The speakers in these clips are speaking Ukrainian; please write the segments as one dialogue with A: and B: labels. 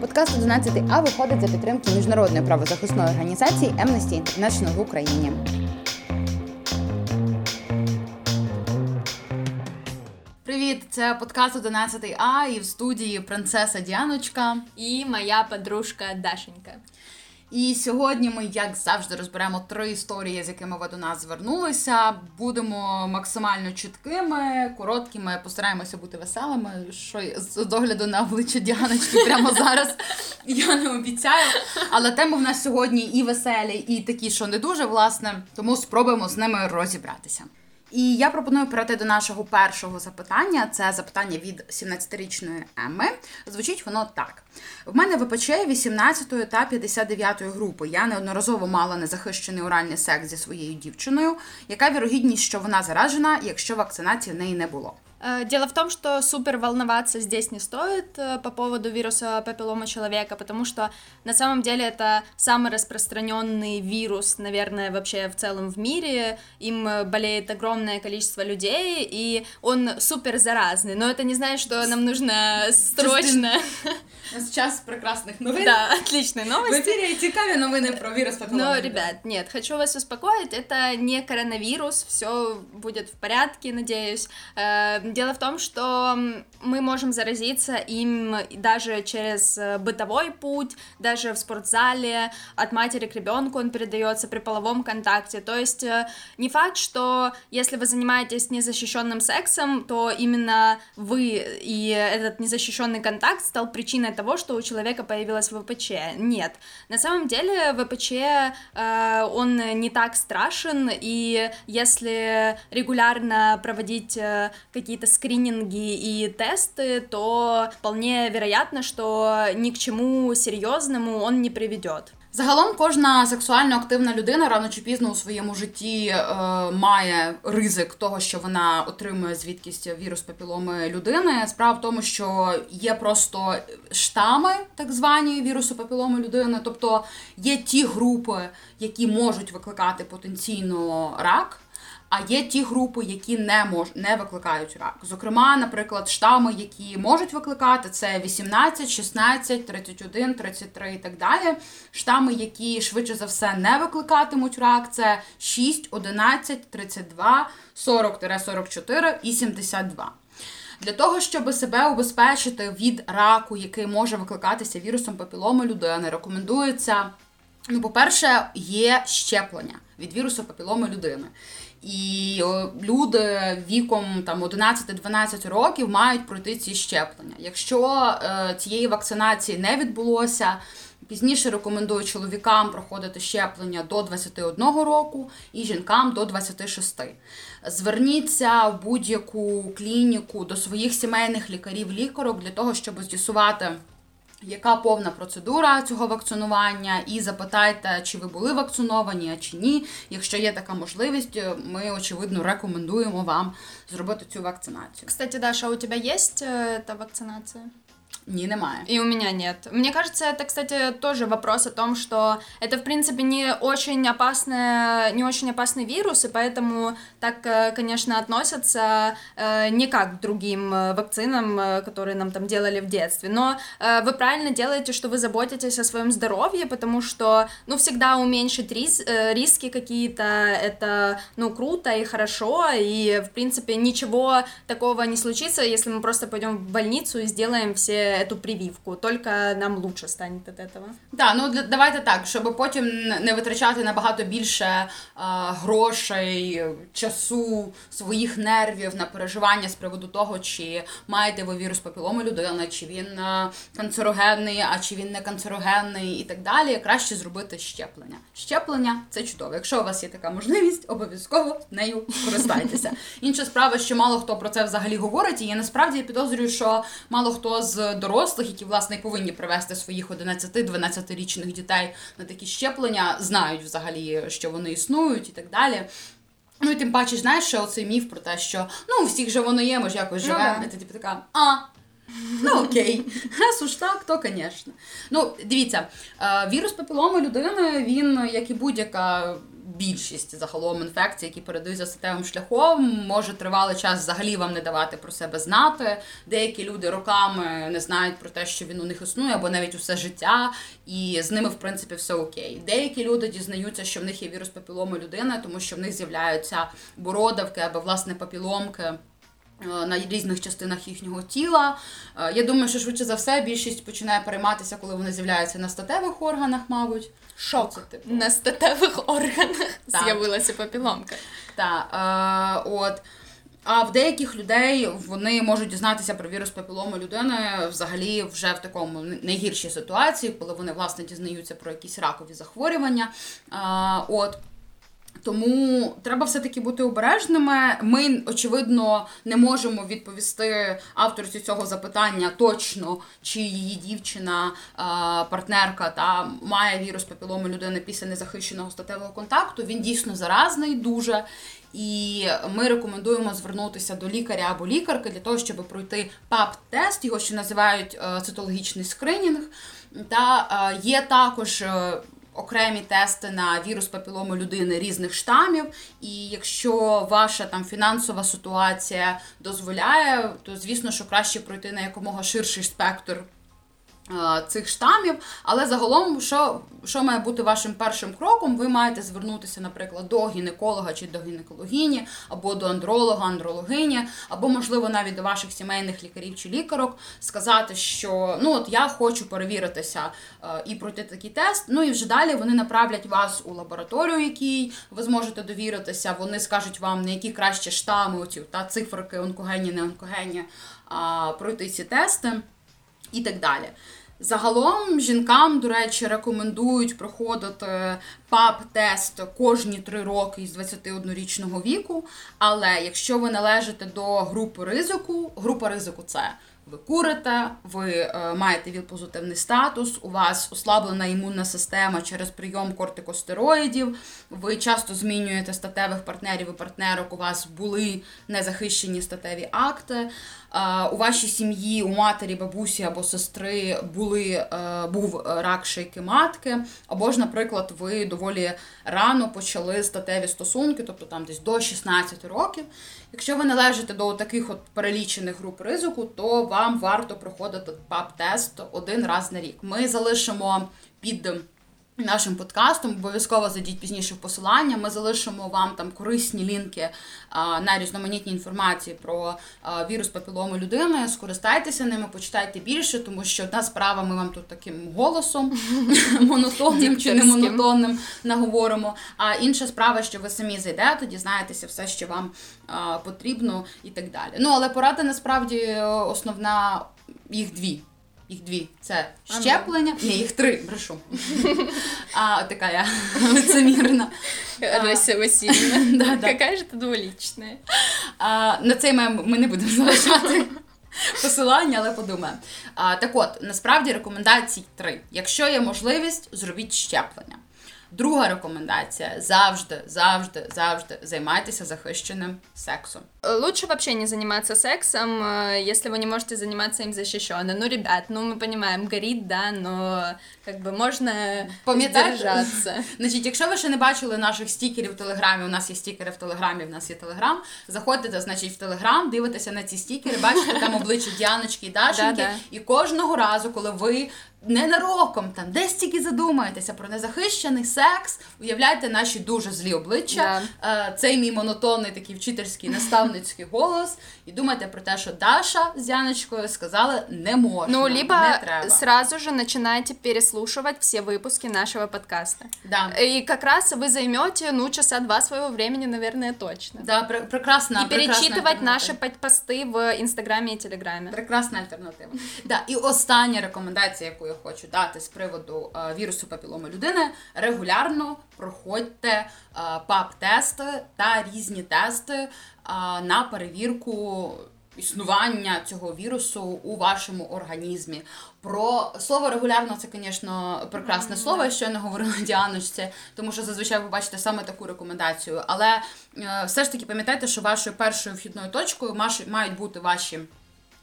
A: Подкаст 11 А виходить за підтримки міжнародної правозахисної організації Amnesty International в Україні. Привіт, це подкаст 11 А і в студії принцеса Діаночка
B: і моя подружка Дашенька.
A: І сьогодні ми, як завжди, розберемо три історії, з якими ви до нас звернулися. Будемо максимально чіткими, короткими, постараємося бути веселими. Що з догляду на обличчя Діаночки прямо зараз я не обіцяю. Але теми в нас сьогодні і веселі, і такі, що не дуже власне, тому спробуємо з ними розібратися. І я пропоную перейти до нашого першого запитання. Це запитання від 17-річної Еми. Звучить воно так: в мене ВПЧ 18 та 59 групи. Я неодноразово мала незахищений оральний секс зі своєю дівчиною. Яка вірогідність, що вона заражена, якщо вакцинації в неї не було?
B: Э, дело в том, что супер волноваться здесь не стоит э, по поводу вируса папиллома человека, потому что на самом деле это самый распространенный вирус, наверное, вообще в целом в мире. Им э, болеет огромное количество людей, и он супер заразный. Но это не значит, что нам нужно срочно...
A: Сейчас прекрасных новин.
B: Да, отличные новости.
A: В эфире цікаві новини про вирус.
B: Но, ребят, нет, хочу вас успокоить, это не коронавирус, все будет в порядке, надеюсь. Дело в том, что мы можем заразиться им даже через э, бытовой путь, даже в спортзале, от матери к ребенку он передается при половом контакте. То есть э, не факт, что если вы занимаетесь незащищенным сексом, то именно вы и этот незащищенный контакт стал причиной того, что у человека появилась ВПЧ. Нет. На самом деле ВПЧ, э, он не так страшен, и если регулярно проводить какие-то какие-то скрининги и тесты, то вполне вероятно, что ни к чему серйозному он не приведет.
A: Загалом кожна сексуально активна людина рано чи пізно у своєму житті е, має ризик того, що вона отримує звідкись вірус папіломи людини. Справа в тому, що є просто штами, так звані вірусу папіломи людини, тобто є ті групи, які можуть викликати потенційно рак. А є ті групи, які не мож, не викликають рак. Зокрема, наприклад, штами, які можуть викликати, це 18, 16, 31, 33 і так далі. Штами, які швидше за все не викликатимуть рак, це 6, 11, 32, 40-44 і 72. Для того, щоб себе убезпечити від раку, який може викликатися вірусом папіломи людини, рекомендується. Ну, по-перше, є щеплення від вірусу папіломи людини. І люди віком там 11-12 років мають пройти ці щеплення. Якщо е, цієї вакцинації не відбулося, пізніше рекомендую чоловікам проходити щеплення до 21 року і жінкам до 26. Зверніться в будь-яку клініку до своїх сімейних лікарів-лікарок для того, щоб з'ясувати. Яка повна процедура цього вакцинування? І запитайте, чи ви були вакциновані, а чи ні. Якщо є така можливість, ми очевидно рекомендуємо вам зробити цю вакцинацію.
B: Кстати, Даша, у тебе є е, та вакцинація?
A: Не, немає.
B: И у меня нет. Мне кажется, это, кстати, тоже вопрос о том, что это, в принципе, не очень опасный, не очень опасный вирус, и поэтому так, э, конечно, относятся э, не как к другим э, вакцинам, которые нам там делали в детстве. Но вы правильно делаете, что вы заботитесь о своем здоровье, потому что, ну, всегда уменьшить рис, риски какие-то, это, ну, круто и хорошо, и, в принципе, ничего такого не случится, если мы просто пойдем в больницу и сделаем все эту прививку, только нам лучше стане від этого.
A: Так, ну давайте так, щоб потім не витрачати набагато більше а, грошей, часу, своїх нервів на переживання з приводу того, чи маєте ви вірус папіломи людини, чи він канцерогенний, а чи він не канцерогенний і так далі. Краще зробити щеплення. Щеплення це чудово. Якщо у вас є така можливість, обов'язково нею користайтеся. Інша справа, що мало хто про це взагалі говорить, і я насправді підозрюю, що мало хто з дорослих, які власне повинні привести своїх 11-12-річних дітей на такі щеплення, знають взагалі, що вони існують і так далі. Ну і тим паче, знаєш, що оцей міф про те, що ну у всіх же воно є, ми ж якось ну живемо. І ти типу така, а. Ну окей, раз уж так, то звісно. Ну, дивіться, е, вірус папіломи людини, він, як і будь-яка більшість загалом інфекцій, які передаються статевим шляхом, може тривалий час взагалі вам не давати про себе знати. Деякі люди роками не знають про те, що він у них існує, або навіть усе життя, і з ними, в принципі, все окей. Деякі люди дізнаються, що в них є вірус папіломи людини, тому що в них з'являються бородавки або власне папіломки. Е, на різних частинах їхнього тіла. Е, я думаю, що швидше за все більшість починає перейматися, коли вони з'являються на статевих органах, мабуть.
B: Шок. Це, типу. На статевих органах з'явилася папіломка.
A: Так, е, от. А в деяких людей вони можуть дізнатися про вірус папілому людини взагалі вже в такому найгіршій ситуації, коли вони власне дізнаються про якісь ракові захворювання. А, От тому треба все-таки бути обережними. Ми, очевидно, не можемо відповісти авторці цього запитання точно, чи її дівчина, партнерка та має вірус папілому людини після незахищеного статевого контакту. Він дійсно заразний, дуже. І ми рекомендуємо звернутися до лікаря або лікарки для того, щоб пройти ПАП-тест, його ще називають е, цитологічний скринінг. Та е, є також е, окремі тести на вірус папілому людини різних штамів. І якщо ваша там фінансова ситуація дозволяє, то звісно, що краще пройти на якомога ширший спектр. Е, цих штамів, але загалом, що що має бути вашим першим кроком, ви маєте звернутися, наприклад, до гінеколога чи до гінекологіні, або до андролога, андрологині, або, можливо, навіть до ваших сімейних лікарів чи лікарок, сказати, що ну от я хочу перевіритися е, і пройти такий тест. Ну і вже далі вони направлять вас у лабораторію, якій ви зможете довіритися. Вони скажуть вам, на які кращі штами, оці та циферки онкогенні, не онкогенні, пройти ці тести і так далі. Загалом жінкам, до речі, рекомендують проходити ПАП-тест кожні три роки із 21-річного віку. Але якщо ви належите до групи ризику, група ризику це ви курите, ви е, маєте віл-позитивний статус, у вас ослаблена імунна система через прийом кортикостероїдів, ви часто змінюєте статевих партнерів і партнерок, у вас були незахищені статеві акти. У вашій сім'ї, у матері, бабусі або сестри були, е, був рак шийки матки, або ж, наприклад, ви доволі рано почали статеві стосунки, тобто там десь до 16 років. Якщо ви належите до таких от перелічених груп ризику, то вам варто проходити ПАП-тест один раз на рік. Ми залишимо під Нашим подкастом обов'язково зайдіть пізніше в посилання. Ми залишимо вам там корисні лінки на різноманітні інформації про вірус папілому людини. Скористайтеся ними, почитайте більше, тому що одна справа ми вам тут таким голосом монотонним чи не монотонним наговоримо. А інша справа, що ви самі зайдете, дізнаєтеся все, що вам потрібно, і так далі. Ну але порада насправді е, основна їх дві. Їх дві це щеплення. Ні, їх три, брешу. А така я лицемірна.
B: Леся Васильівна. Яка ж ти дволічна?
A: На цей мем ми не будемо залишати. Посилання, але подумаємо. Так от, насправді рекомендацій три. Якщо є можливість, зробіть щеплення. Друга рекомендація: завжди, завжди, завжди займайтеся захищеним сексом.
B: Лучше вообще не заниматься сексом, э, если вы не можете заниматься им защищенно. Ну, ребят, ну мы понимаем, горит, да, но как бы можна держатися.
A: Значить, якщо ви ще не бачили наших стікерів в Телеграмі, у нас є стікери в Телеграмі, в нас є Телеграм. Заходите, значить, в Телеграм, дивитеся на ці стікери, бачите там обличчя Діаночки і Дашеньки. І кожного разу, коли ви ненароком там десь тільки задумаєтеся про незахищений секс, уявляйте наші дуже злі обличчя, yeah. цей мій монотонний такий вчительський наставницький голос, і думайте про те, що Даша з Яночкою сказали не можна.
B: Ну, либо
A: не треба.
B: сразу же начинайте переслушивать все выпуски нашего подкаста.
A: Да.
B: И как раз вы займете, ну, часа два своего времени, наверное, точно.
A: Да, пр- прекрасно.
B: И перечитывать наши пости в Інстаграмі і Телеграмі.
A: Прекрасна альтернатива. Да, І остання рекомендація, яку я хочу дати з приводу е, вірусу папіломи людини, регулярно проходьте е, ПАП-тести та різні тести е, на перевірку. Існування цього вірусу у вашому організмі. Про слово регулярно це, звісно, прекрасне mm-hmm. слово, що я не говорила Діаночці, тому що зазвичай ви бачите саме таку рекомендацію. Але е, все ж таки пам'ятайте, що вашою першою вхідною точкою мають бути ваші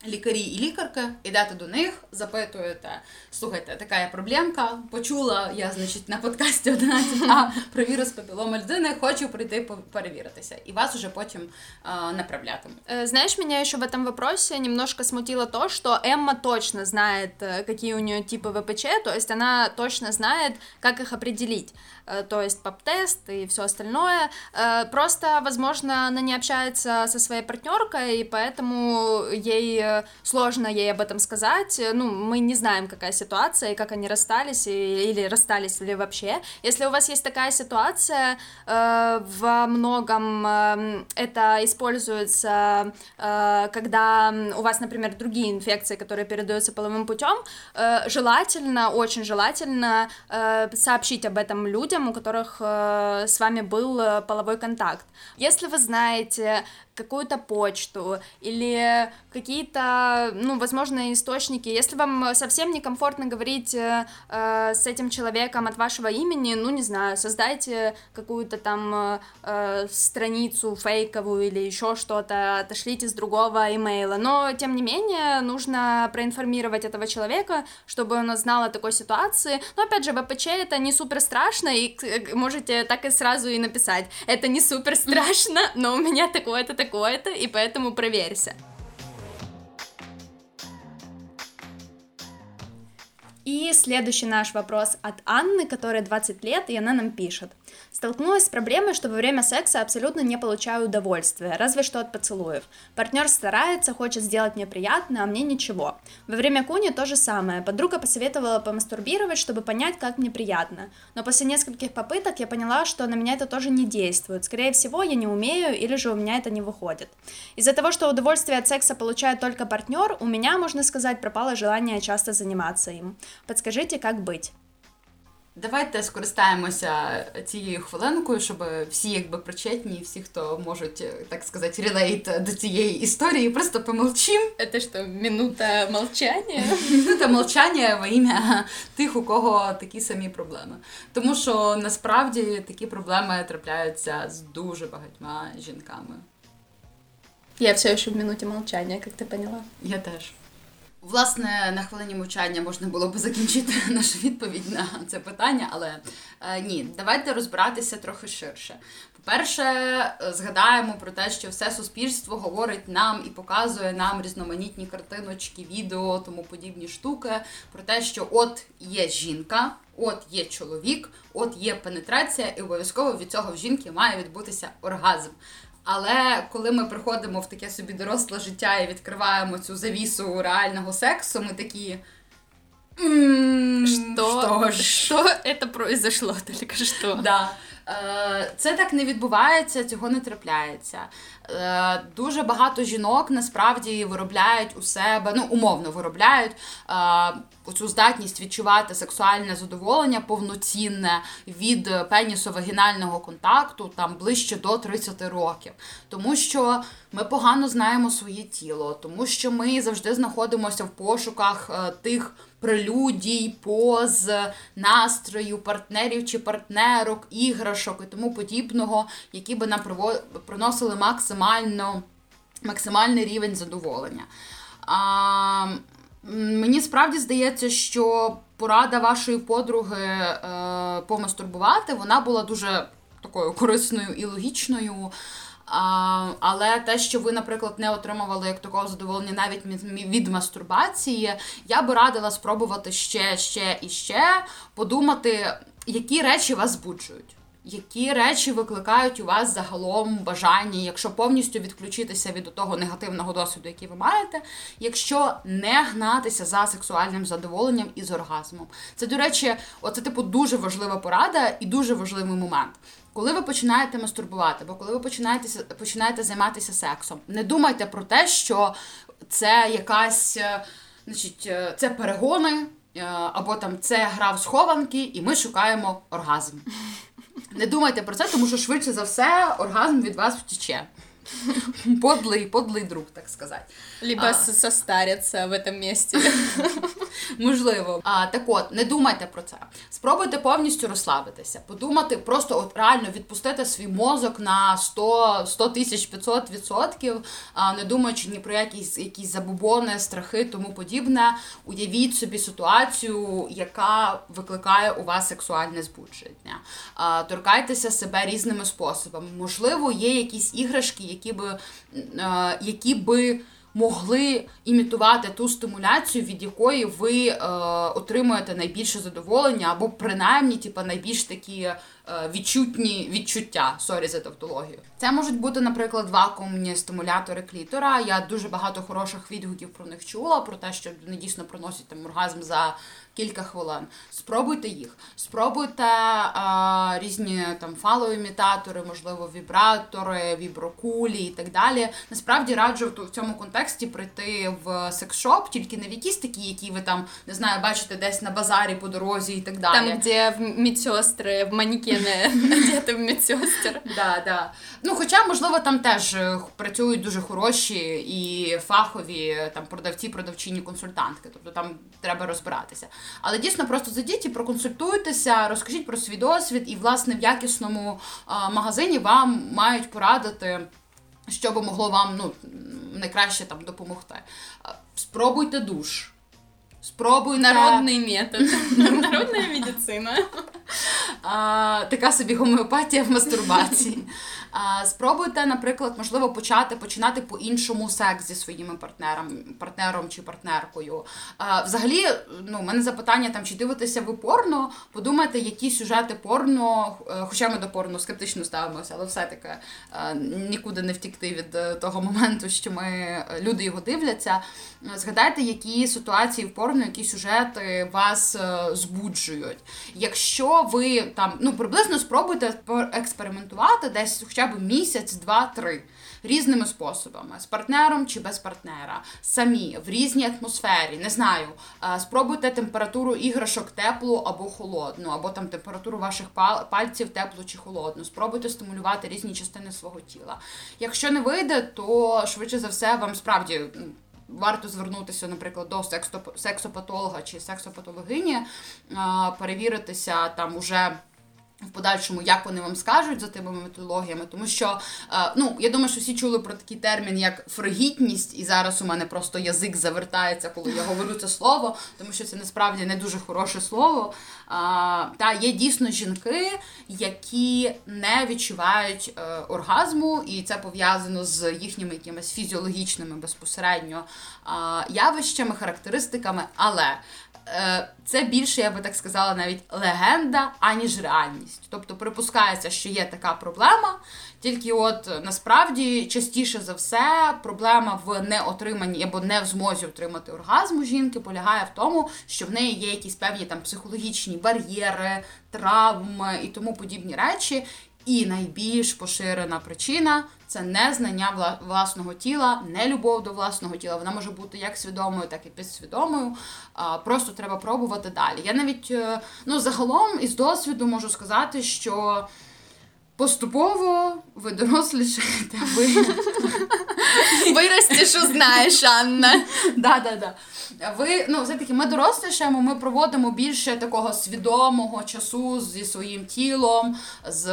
A: лікарі і лікарки, йдете до них, запитуєте, слухайте, така є проблемка. Почула я, значить, на подкасті 11А про вірус папіломи людини, хочу прийти перевіритися. І вас уже потім э, направлятимуть.
B: Знаешь, меня еще в этом вопросе немножко смутило то, что Эмма точно знает, э, какие у нее типы ВПЧ, то есть она точно знает, как их определить. Э, то есть поп-тест и все остальное. Э, просто, возможно, она не общается со своей партнеркой, и поэтому ей э, сложно ей об этом сказать. Ну, мы не знаем, какая ситуация, и как они расстались, или расстались ли вообще. Если у вас есть такая ситуация, во многом это используется, когда у вас, например, другие инфекции, которые передаются половым путем, желательно, очень желательно сообщить об этом людям, у которых э, с вами был э, половой контакт. Если вы знаете какую-то почту или какие-то, ну, возможно, источники. Если вам совсем некомфортно говорить э, э, с этим человеком от вашего имени, ну, не знаю, создайте какую-то там э, страницу фейковую или еще что-то, отошлите с другого имейла. Но, тем не менее, нужно проинформировать этого человека, чтобы он знал о такой ситуации. Но, опять же, ВПЧ это не супер страшно, и можете так и сразу и написать. Это не супер страшно, но у меня такое-то, такое такое-то, и поэтому проверься. И следующий наш вопрос от Анны, которой 20 лет, и она нам пишет. Столкнулась с проблемой, что во время секса абсолютно не получаю удовольствия, разве что от поцелуев. Партнер старается, хочет сделать мне приятно, а мне ничего. Во время куни то же самое. Подруга посоветовала помастурбировать, чтобы понять, как мне приятно. Но после нескольких попыток я поняла, что на меня это тоже не действует. Скорее всего, я не умею или же у меня это не выходит. Из-за того, что удовольствие от секса получает только партнер, у меня, можно сказать, пропало желание часто заниматься им. Подскажите, как быть?
A: Давайте скористаємося цією хвилинкою, щоб всі якби причетні, всі, хто можуть, так сказати, релейт до цієї історії, просто помолчим.
B: Це що, минута мовчання?
A: Минута мовчання во ім'я тих, у кого такі самі проблеми. Тому що насправді такі проблеми трапляються з дуже багатьма жінками.
B: Я все ще в минуті мовчання, як ти поняла.
A: Я теж. Власне, на хвилині мовчання можна було би закінчити нашу відповідь на це питання, але е, ні, давайте розбиратися трохи ширше. По-перше, згадаємо про те, що все суспільство говорить нам і показує нам різноманітні картиночки, відео, тому подібні штуки, про те, що от є жінка, от є чоловік, от є пенетрація, і обов'язково від цього в жінки має відбутися оргазм. Але коли ми приходимо в таке собі доросле життя і відкриваємо цю завісу реального сексу, ми такі.
B: Что? Что это произошло? Только что?
A: Да. Е, це так не відбувається, цього не трапляється. Е, дуже багато жінок насправді виробляють у себе, ну умовно виробляють е, оцю здатність відчувати сексуальне задоволення повноцінне від пенісо-вагінального контакту там ближче до 30 років. Тому що ми погано знаємо своє тіло, тому що ми завжди знаходимося в пошуках тих прелюдій, поз, настрою, партнерів чи партнерок, іграшок і тому подібного, які би нам приносили максимально, максимальний рівень задоволення. А, Мені справді здається, що порада вашої подруги е, помастурбувати вона була дуже такою корисною і логічною. А, Але те, що ви, наприклад, не отримували як такого задоволення навіть від мастурбації, я би радила спробувати ще, ще і ще подумати, які речі вас збуджують. Які речі викликають у вас загалом бажання, якщо повністю відключитися від того негативного досвіду, який ви маєте, якщо не гнатися за сексуальним задоволенням і з оргазмом? Це, до речі, оце типу дуже важлива порада і дуже важливий момент. Коли ви починаєте мастурбувати, або коли ви починаєте починаєте займатися сексом, не думайте про те, що це якась, е, значить, е, це перегони, е, або там це гра в схованки, і ми шукаємо оргазм. Не думайте про це, тому що швидше за все оргазм від вас втіче. Подлий, подлий друг, так сказати.
B: Либо а... состарятся в этом месте.
A: Можливо. А, Так от, не думайте про це. Спробуйте повністю розслабитися, подумати, просто от реально відпустити свій мозок на 100 100 тисяч 500 відсотків, не думаючи ні про якісь якісь забубони, страхи, тому подібне. Уявіть собі ситуацію, яка викликає у вас сексуальне збудження. Торкайтеся себе різними способами. Можливо, є якісь іграшки, які би які би могли імітувати ту стимуляцію, від якої ви е, отримуєте найбільше задоволення, або принаймні, типа, найбільш такі е, відчутні відчуття. Сорі за тавтологію. Це можуть бути, наприклад, вакуумні стимулятори клітора. Я дуже багато хороших відгуків про них чула, про те, що вони дійсно приносять там оргазм за кілька хвилин. Спробуйте їх, спробуйте а, різні там фалоімітатори, можливо, вібратори, віброкулі і так далі. Насправді раджу в цьому контексті прийти в секс-шоп, тільки не в якісь такі, які ви там не знаю, бачите десь на базарі по дорозі і так далі.
B: Там, де в медсестри, в манекени надіти в медсестер.
A: Да, да. Ну, хоча, можливо, там теж е, працюють дуже хороші і фахові там продавці, продавчині, консультантки. Тобто там треба розбиратися. Але дійсно просто зайдіть і проконсультуйтеся, розкажіть про свій досвід, і, власне, в якісному магазині вам мають порадити. Що би могло вам ну, найкраще там допомогти. Спробуйте душ. Спробуйте...
B: Народний метод. Народна медицина.
A: А, Така собі гомеопатія в мастурбації. Спробуйте, наприклад, можливо, почати починати по-іншому секс зі своїми партнером, партнером чи партнеркою. Взагалі, ну, у мене запитання там, чи дивитеся ви порно, подумайте, які сюжети порно, е, хоча ми до порно скептично ставимося, але все-таки е, нікуди не втікти від е, того моменту, що ми люди його дивляться. Згадайте, які ситуації в порно, які сюжети вас збуджують. Якщо ви там ну приблизно спробуйте експериментувати десь хоча б місяць, два-три різними способами з партнером чи без партнера, самі в різній атмосфері, не знаю. Спробуйте температуру іграшок теплу або холодну, або там температуру ваших пальців теплу чи холодну. Спробуйте стимулювати різні частини свого тіла. Якщо не вийде, то швидше за все вам справді. Варто звернутися, наприклад, до сексопатолога чи сексопатологині, перевіритися там уже в подальшому, як вони вам скажуть за тими методологіями, тому що е, ну я думаю, що всі чули про такий термін, як фригітність, і зараз у мене просто язик завертається, коли я говорю це слово, тому що це насправді не дуже хороше слово. Та є дійсно жінки, які не відчувають е, оргазму, і це пов'язано з їхніми якимись фізіологічними безпосередньо явищами, характеристиками, але Е, це більше, я би так сказала, навіть легенда, аніж реальність. Тобто припускається, що є така проблема, тільки от насправді частіше за все проблема в неотриманні або не в змозі отримати оргазм у жінки полягає в тому, що в неї є якісь певні там психологічні бар'єри, травми і тому подібні речі. І найбільш поширена причина це не знання власного тіла, не любов до власного тіла. Вона може бути як свідомою, так і підсвідомою. Просто треба пробувати далі. Я навіть е, ну загалом із досвіду можу сказати, що. Поступово ви дорослішаєте, ви
B: виростеш, узнаєш, Анна.
A: Да, да, да. Ви ну все-таки ми дорослішаємо, ми проводимо більше такого свідомого часу зі своїм тілом, з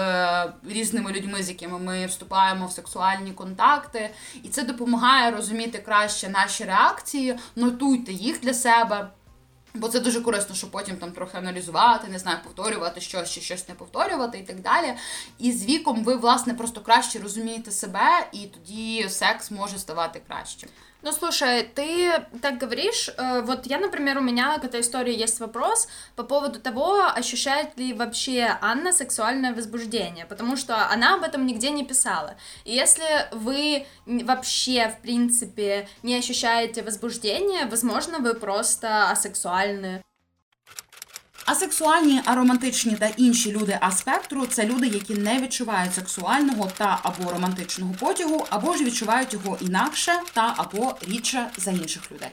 A: різними людьми, з якими ми вступаємо в сексуальні контакти, і це допомагає розуміти краще наші реакції, нотуйте їх для себе. Бо це дуже корисно, щоб потім там трохи аналізувати, не знаю, повторювати щось чи щось не повторювати і так далі. І з віком ви, власне, просто краще розумієте себе, і тоді секс може ставати кращим.
B: Ну, слушай, ты так говоришь, э, вот я, например, у меня к этой истории есть вопрос по поводу того, ощущает ли вообще Анна сексуальное возбуждение, потому что она об этом нигде не писала. И если вы вообще, в принципе, не ощущаете возбуждение, возможно, вы просто асексуальны.
A: Асексуальні, аромантичні та інші люди аспектру це люди, які не відчувають сексуального та або романтичного потягу, або ж відчувають його інакше та або рідше за інших людей.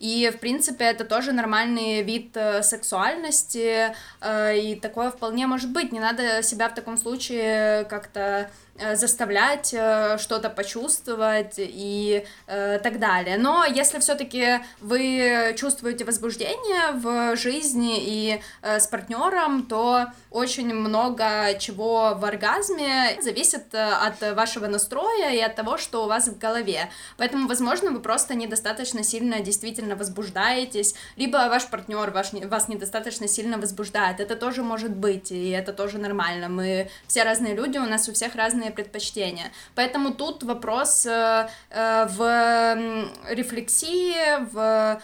B: И, в принципе, это тоже нормальный вид э, сексуальности, э, и такое вполне может быть. Не надо себя в таком случае как-то э, заставлять э, что-то почувствовать и э, так далее. Но если все-таки вы чувствуете возбуждение в жизни и э, с партнером, то очень много чего в оргазме зависит э, от вашего настроя и от того, что у вас в голове. Поэтому, возможно, вы просто недостаточно сильно действительно возбуждаетесь, либо ваш партнер ваш, вас недостаточно сильно возбуждает. Это тоже может быть, и это тоже нормально. Мы все разные люди, у нас у всех разные предпочтения. Поэтому тут вопрос э, э, в рефлексии, в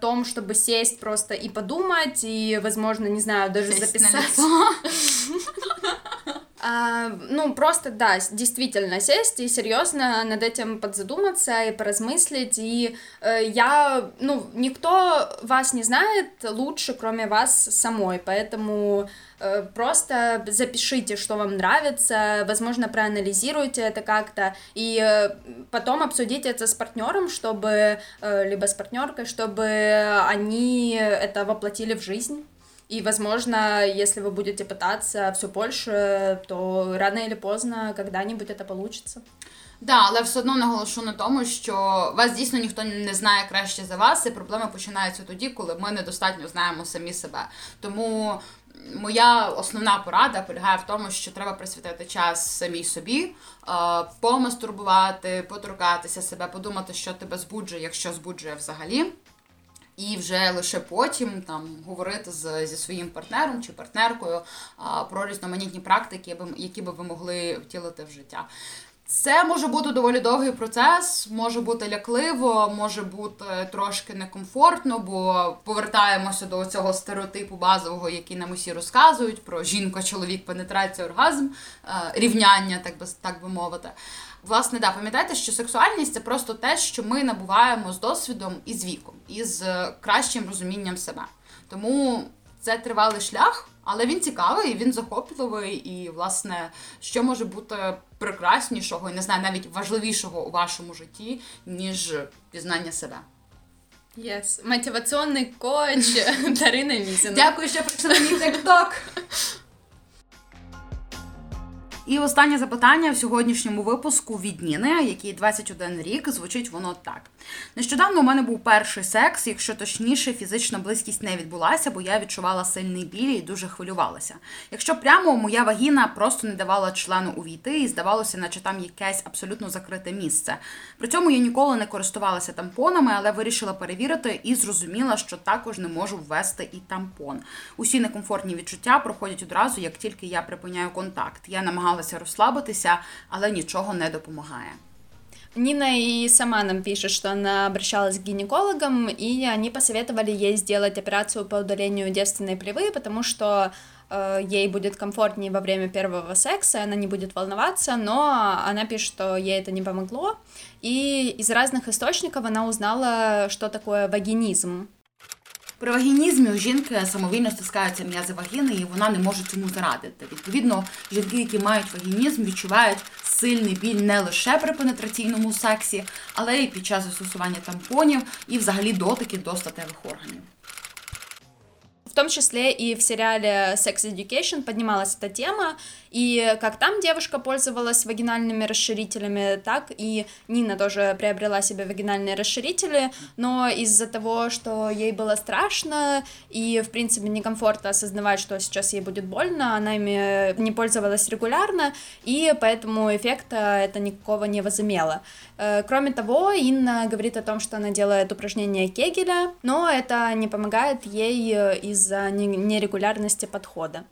B: том, чтобы сесть просто и подумать, и, возможно, не знаю, даже сесть записать. А, ну, просто, да, действительно сесть и серьезно над этим подзадуматься и поразмыслить. И э, я, ну, никто вас не знает лучше, кроме вас самой, поэтому э, просто запишите, что вам нравится, возможно, проанализируйте это как-то, и э, потом обсудите это с партнером, чтобы, э, либо с партнеркой, чтобы они это воплотили в жизнь. И, возможно, если вы будете пытаться все больше, то рано или поздно когда-нибудь это получится.
A: Да, але все одно наголошу на тому, що вас дійсно ніхто не знає краще за вас, і проблеми починаються тоді, коли ми недостатньо знаємо самі себе. Тому моя основна порада полягає в тому, що треба присвятити час самій собі, помастурбувати, поторкатися себе, подумати, що тебе збуджує, якщо збуджує взагалі і вже лише потім там говорити з, зі своїм партнером чи партнеркою а, про різноманітні практики, які би ви могли втілити в життя. Це може бути доволі довгий процес, може бути лякливо, може бути трошки некомфортно, бо повертаємося до цього стереотипу базового, який нам усі розказують про жінка, чоловік, пенетрація, оргазм, рівняння, так би так би мовити. Власне, да, пам'ятайте, що сексуальність це просто те, що ми набуваємо з досвідом і з віком, і з е, кращим розумінням себе. Тому це тривалий шлях, але він цікавий, він захопливий, і, власне, що може бути прекраснішого і не знаю, навіть важливішого у вашому житті, ніж пізнання себе.
B: Yes. Мотиваційний коуч Дарина Мізіна.
A: Дякую, що прийшли на мій тик-ток. І останнє запитання в сьогоднішньому випуску від Ніни, якій 21 рік, звучить воно так. Нещодавно у мене був перший секс, якщо точніше, фізична близькість не відбулася, бо я відчувала сильний біль і дуже хвилювалася. Якщо прямо моя вагіна просто не давала члену увійти, і здавалося, наче там якесь абсолютно закрите місце. При цьому я ніколи не користувалася тампонами, але вирішила перевірити і зрозуміла, що також не можу ввести і тампон. Усі некомфортні відчуття проходять одразу, як тільки я припиняю контакт. Я намагалася розслабитися, але нічого не допомагає.
B: Нина и сама нам пишет, что она обращалась к гинекологам, и они посоветовали ей сделать операцию по удалению девственной плевы, потому что э, ей будет комфортнее во время первого секса, она не будет волноваться, но она пишет, что ей это не помогло, и из разных источников она узнала, что такое вагинизм.
A: При вагінізмі у жінки самовільно стискаються м'язи вагіни, і вона не може цьому зарадити. Відповідно, жінки, які мають вагінізм, відчувають сильний біль не лише при пенетраційному сексі, але й під час застосування тампонів і взагалі дотики до статевих органів.
B: Том числе и в сериале Sex Education поднималась эта тема, и как там девушка пользовалась вагинальными расширителями, так и Нина тоже приобрела себе вагинальные расширители, но из-за того, что ей было страшно и, в принципе, некомфортно осознавать, что сейчас ей будет больно, она ими не пользовалась регулярно, и поэтому эффекта это никакого не возымело. Э, кроме того, Инна говорит о том, что она делает упражнения Кегеля, но это не помогает ей из-за нерегулярности подхода.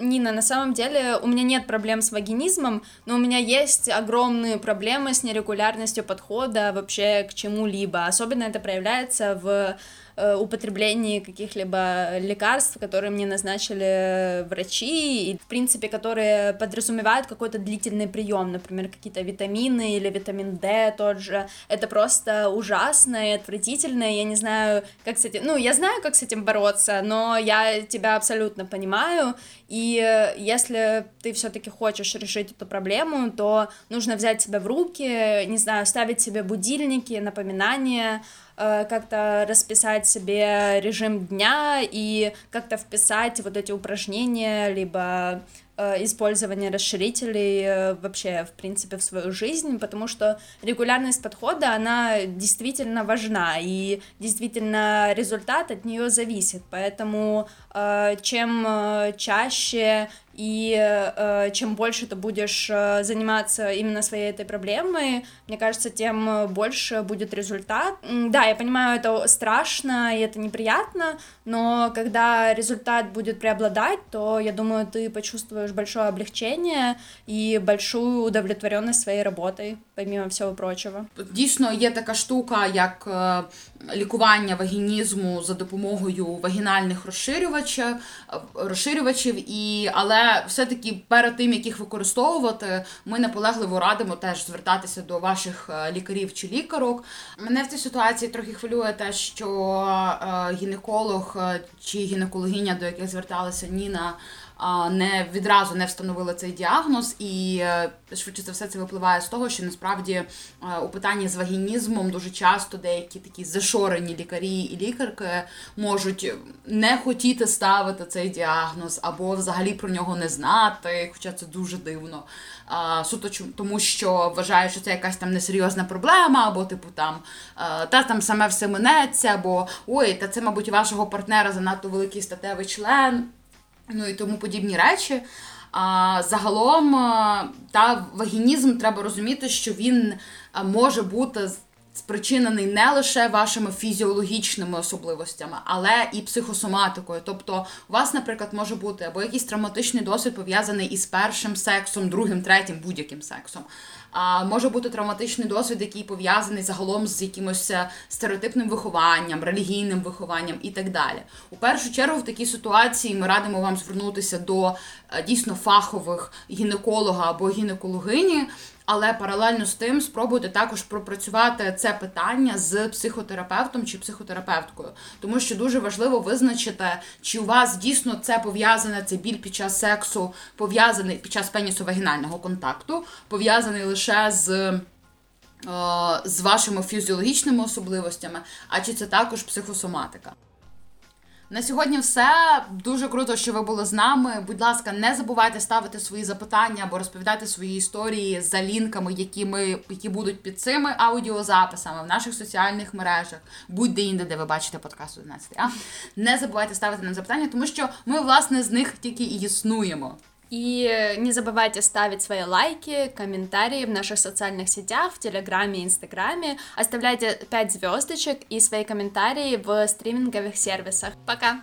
B: Нина, на самом деле у меня нет проблем с вагинизмом, но у меня есть огромные проблемы с нерегулярностью подхода вообще к чему-либо. Особенно это проявляется в Э, употреблении каких-либо лекарств, которые мне назначили врачи, и, в принципе, которые подразумевают какой-то длительный прием, например, какие-то витамины или витамин D тот же. Это просто ужасно и отвратительно, я не знаю, как с этим... Ну, я знаю, как с этим бороться, но я тебя абсолютно понимаю, и если ты все-таки хочешь решить эту проблему, то нужно взять себя в руки, не знаю, ставить себе будильники, напоминания, Э, как-то расписать себе режим дня и как-то вписать вот эти упражнения, либо э, использования расширителей э, вообще, в принципе, в свою жизнь, потому что регулярность подхода, она действительно важна, и действительно результат от нее зависит, поэтому э, чем чаще и э, чем больше ты будешь э, заниматься именно своей этой проблемой, мне кажется, тем больше будет результат. Да, я понимаю, это страшно и это неприятно, но когда результат будет преобладать, то я думаю, ты почувствуешь большое облегчение и большую удовлетворенность своей работой, помимо всього прочого.
A: Дійсно, є така штука, як лікування вагінізму за допомогою вагінальних розширювачів, розширювачів і але все-таки перед тим, як їх використовувати, ми наполегливо радимо теж звертатися до ваших е, лікарів чи лікарок. Мене в цій ситуації трохи хвилює те, що е, гінеколог е, чи гінекологиня, до яких зверталася Ніна не відразу не встановили цей діагноз, і е, швидше за все це випливає з того, що насправді е, у питанні з вагінізмом дуже часто деякі такі зашорені лікарі і лікарки можуть не хотіти ставити цей діагноз або взагалі про нього не знати, хоча це дуже дивно. Суто тому, що вважають, що це якась там несерйозна проблема, або типу там е, та там саме все минеться, або ой, та це, мабуть, вашого партнера занадто великий статевий член ну і тому подібні речі. А загалом та вагінізм треба розуміти, що він може бути спричинений не лише вашими фізіологічними особливостями, але і психосоматикою. Тобто, у вас, наприклад, може бути або якийсь травматичний досвід пов'язаний із першим сексом, другим, третім, будь-яким сексом. А може бути травматичний досвід, який пов'язаний загалом з якимось е, стереотипним вихованням, релігійним вихованням і так далі. У першу чергу, в такій ситуації ми радимо вам звернутися до е, дійсно фахових гінеколога або гінекологині, але паралельно з тим спробуйте також пропрацювати це питання з психотерапевтом чи психотерапевткою, тому що дуже важливо визначити, чи у вас дійсно це пов'язане цей біль під час сексу, пов'язаний під час пенісо-вагінального контакту, пов'язаний лише з. Е, з вашими фізіологічними особливостями, а чи це також психосоматика? На сьогодні все. Дуже круто, що ви були з нами. Будь ласка, не забувайте ставити свої запитання або розповідати свої історії за лінками, які ми які будуть під цими аудіозаписами в наших соціальних мережах, будь-де інде, де ви бачите подкаст 11. А не забувайте ставити нам запитання, тому що ми власне з них тільки і існуємо.
B: И не забывайте ставить свои лайки, комментарии в наших социальных сетях, в Телеграме и Инстаграме. Оставляйте 5 звездочек и свои комментарии в стриминговых сервисах. Пока!